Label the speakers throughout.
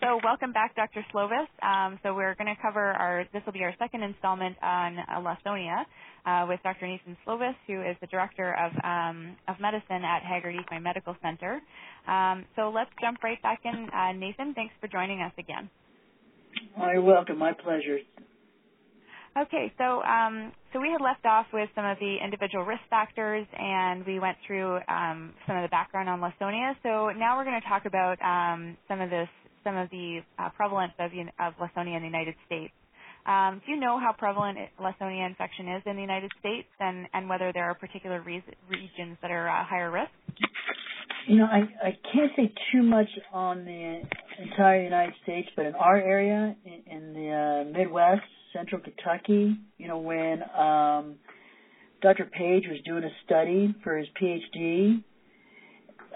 Speaker 1: so welcome back, Dr. Slovis. Um, so we're going to cover our, this will be our second installment on uh, Lawsonia uh, with Dr. Nathan Slovis, who is the Director of, um, of Medicine at Hagyard Equine Medical Center. Um, so let's jump right back in. Uh, Nathan, thanks for joining us again.
Speaker 2: You're welcome. My pleasure.
Speaker 1: Okay, so um, so we had left off with some of the individual risk factors, and we went through um, some of the background on Lawsonia. So now we're going to talk about um, some of this, some of the uh, prevalence of, of in the United States. Um, do you know how prevalent Lawsonia infection is in the United States, and, and whether there are particular re- regions that are uh, higher risk?
Speaker 2: You know, I, I can't say too much on the entire United States, but in our area, in, in the uh, Midwest, Central Kentucky, you know, when um, Dr. Page was doing a study for his PhD,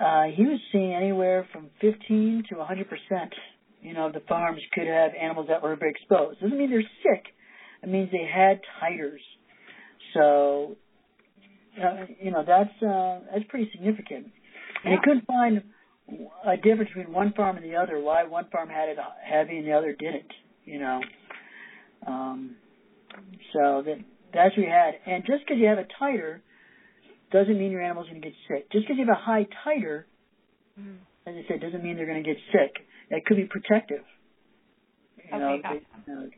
Speaker 2: uh, he was seeing anywhere from 15 to 100 percent. You know, the farms could have animals that were exposed. Doesn't mean they're sick. It means they had titers. So, uh, you know, that's uh, that's pretty significant. And
Speaker 1: yeah.
Speaker 2: he couldn't find a difference between one farm and the other. Why one farm had it heavy and the other didn't? You know. Um, so that that's what you had. And just because you have a titer doesn't mean your animal's going to get sick. Just because you have a high titer, mm-hmm. as I said, doesn't mean they're going to get sick. It could be protective.
Speaker 1: You okay, know, gotcha. They, you know,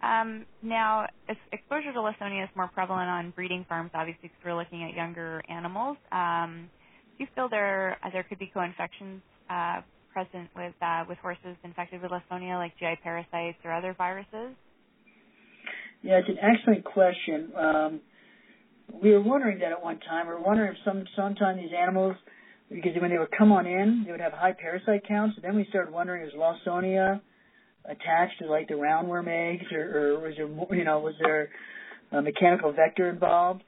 Speaker 1: um, now, exposure to Lawsonia is more prevalent on breeding farms, obviously, because we're looking at younger animals. Um, do you feel there uh, there could be co-infections uh, present with uh, with horses infected with Lawsonia, like GI parasites or other viruses?
Speaker 2: Yeah, it's an excellent question. Um, we were wondering that at one time. We were wondering if some sometime these animals, because when they would come on in, they would have high parasite counts. And then we started wondering, is Lawsonia attached to like the roundworm eggs, or, or was there more you know was there a mechanical vector involved?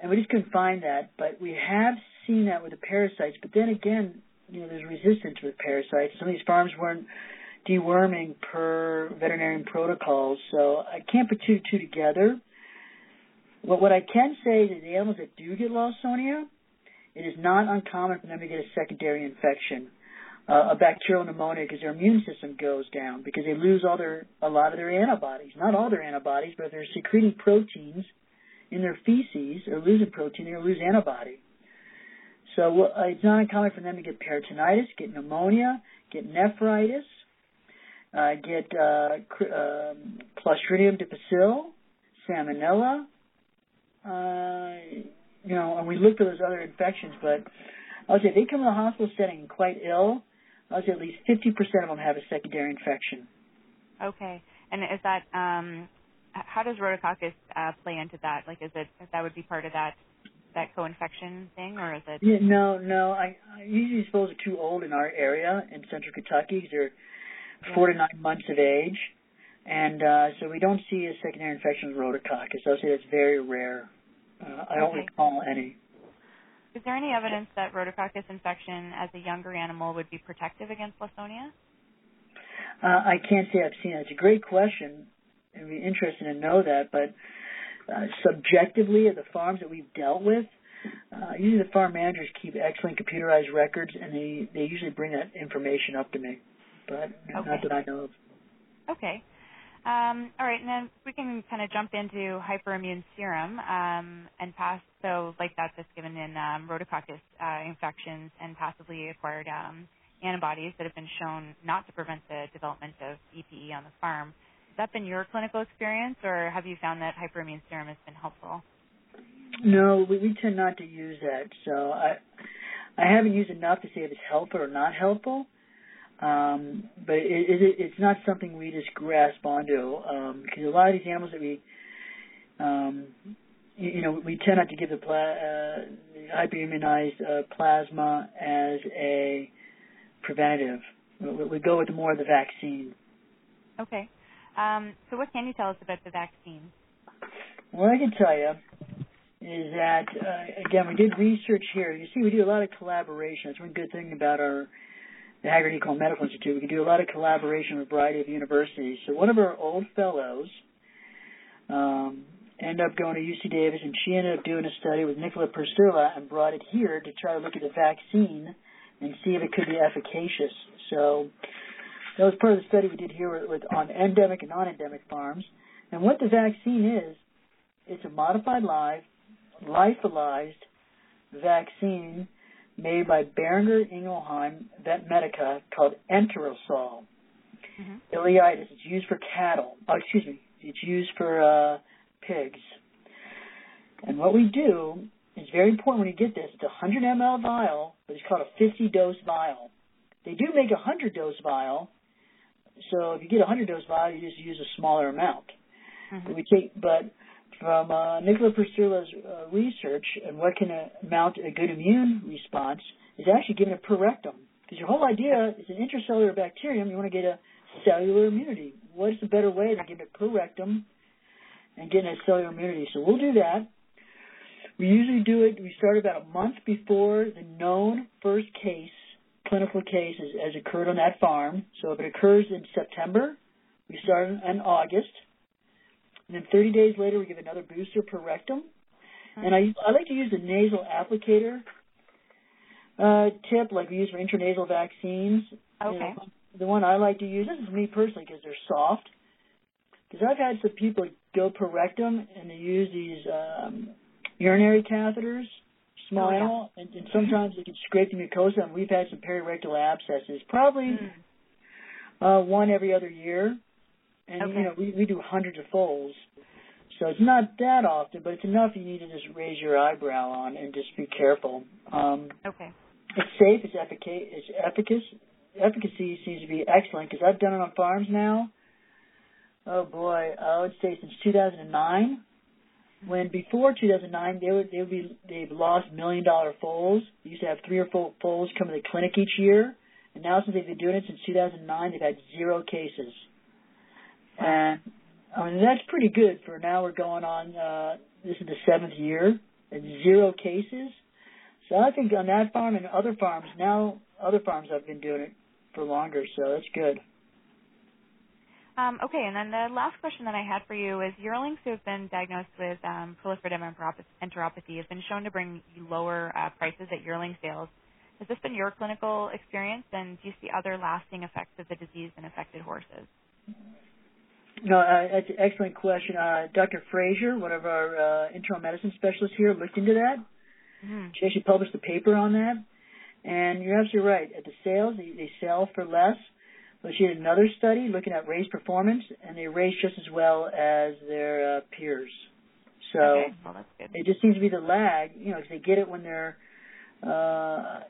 Speaker 2: And we just couldn't find that. But we have seen that with the parasites. But then again, you know, there's resistance with parasites. Some of these farms weren't deworming per veterinarian protocols, so I can't put two two together. But what I can say is that the animals that do get Lawsonia, it is not uncommon for them to get a secondary infection, uh, a bacterial pneumonia, because their immune system goes down because they lose all their a lot of their antibodies. Not all their antibodies, but they're secreting proteins in their feces or losing protein, they're lose antibody. So uh, it's not uncommon for them to get peritonitis, get pneumonia, get nephritis, uh, get uh, um, Clostridium difficile, salmonella. Uh, you know, and we look for those other infections, but I would say if they come in the hospital setting quite ill, I would say at least 50% of them have a secondary infection.
Speaker 1: Okay, and is that um, how does rhodococcus uh, play into that? Like, is it that would be part of that that co-infection thing, or is it?
Speaker 2: Yeah, no, no. I, I usually suppose they're too old in our area in Central Kentucky. They're yeah. four to nine months of age, and uh, so we don't see a secondary infection with rhodococcus. I'll say that's very rare. Uh, I don't recall any.
Speaker 1: Is there any evidence that rhodococcus infection as a younger animal would be protective against Lawsonia?
Speaker 2: Uh, I can't say I've seen it. It's a great question. It'd be interesting to know that, but uh, subjectively at the farms that we've dealt with, uh, usually the farm managers keep excellent computerized records, and they they usually bring that information up to me, but okay. not that I know of.
Speaker 1: Okay. Um, all right, and then we can kind of jump into hyperimmune serum um, and pass. So, like that's just given in um, rhodococcus uh, infections and possibly acquired antibodies that have been shown not to prevent the development of EPE on the farm Has that been your clinical experience, or have you found that hyperimmune serum has been helpful?
Speaker 2: No, we, tend not to use that. So I I haven't used enough to say if it's helpful or not helpful. Um, but it, it, it's not something we just grasp onto um, because a lot of these animals that we, um, you, you know, we tend not to give the, pla- uh, hyperimmunized uh, plasma as a preventative. We, we go with more of the vaccine.
Speaker 1: Okay. Um, so what can you tell us about the vaccine?
Speaker 2: What I can tell you is that, uh, again, we did research here. You see, we do a lot of collaboration. That's one good thing about our the Hagyard Equine Medical Institute. We can do a lot of collaboration with a variety of universities. So one of our old fellows um, ended up going to UC Davis, and she ended up doing a study with Nicola Pusterla and brought it here to try to look at the vaccine and see if it could be efficacious. So that was part of the study we did here with, with on endemic and non-endemic farms. And what the vaccine is, it's a modified live, lyophilized vaccine made by Boehringer Ingelheim Vetmedica called Enterisol. Mm-hmm. Ileitis. It's used for cattle. Oh, excuse me. It's used for uh, pigs. And what we do is very important when you get this. It's a 100 ml vial, but it's called a 50 dose vial. They do make a 100 dose vial, so if you get a 100 dose vial, you just use a smaller amount. Mm-hmm. We take, but from uh, Nicola Pusterla's uh, research and what can mount a good immune response is actually giving it per rectum. Because your whole idea is an intracellular bacterium, you want to get a cellular immunity. What is a better way than giving it per rectum and getting a cellular immunity? So we'll do that. We usually do it, we start about a month before the known first case, clinical case, has occurred on that farm. So if it occurs in September, we start in August and then 30 days later, we give another booster per rectum. And I, I like to use the nasal applicator uh, tip, like we use for intranasal vaccines.
Speaker 1: Okay. Know,
Speaker 2: the one I like to use, this is me personally because they're soft. Because I've had some people go per rectum and they use these um, urinary catheters, small
Speaker 1: oh,
Speaker 2: animal, and, and sometimes they can scrape the mucosa. And we've had some perirectal abscesses, probably mm. uh, one every other year. And
Speaker 1: okay.
Speaker 2: you know, we, we do hundreds of foals. So it's not that often, but it's enough you need to just raise your eyebrow on and just be careful. Um,
Speaker 1: okay.
Speaker 2: It's safe. It's efficacious. It's efficacious. Efficacy seems to be excellent because I've done it on farms now. Oh boy, I would say since 2009. When before 2009, they would they would be they've lost million dollar foals. They used to have three or four foals come to the clinic each year, and now since they've been doing it since 2009, they've had zero cases. And I mean that's pretty good for now. We're going on. Uh, this is the seventh year and zero cases. So I think on that farm and other farms now, other farms have been doing it for longer. So that's good.
Speaker 1: Um, okay, and then the last question that I had for you is yearlings who have been diagnosed with um, proliferative enteropathy have been shown to bring lower uh, prices at yearling sales. Has this been your clinical experience, and do you see other lasting effects of the disease in affected horses?
Speaker 2: No, uh, that's an excellent question. Uh, Dr. Frazier, one of our uh, internal medicine specialists here, looked into that. Mm-hmm. She actually published a paper on that. And you're absolutely right. At the sales, they, they sell for less. But she did another study looking at race performance, and they race just as well as their uh, peers. So
Speaker 1: okay. well,
Speaker 2: it just seems to be the lag, you know, because they get it when they're, uh,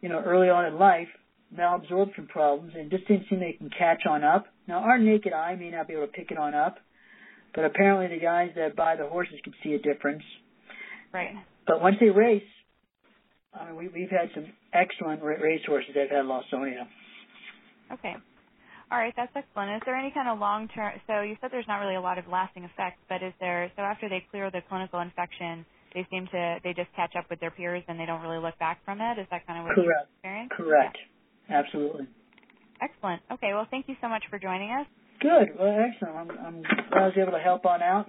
Speaker 2: you know, early on in life, malabsorption problems, and just didn't seem they can catch on up. Now, our naked eye may not be able to pick it on up, but apparently the guys that buy the horses can see a difference.
Speaker 1: Right.
Speaker 2: But once they race, I mean, we, we've had some excellent race horses that have had Lawsonia.
Speaker 1: Okay. All right, that's excellent. Is there any kind of long term? So you said there's not really a lot of lasting effects, but is there? So after they clear the clinical infection, they seem to they just catch up with their peers and they don't really look back from it. Is that kind of what
Speaker 2: Correct.
Speaker 1: you experienced?
Speaker 2: Correct. Yeah. Absolutely.
Speaker 1: Excellent. Okay. Well, thank you so much for joining us.
Speaker 2: Good. Well, excellent. I'm, I'm glad I was able to help on out.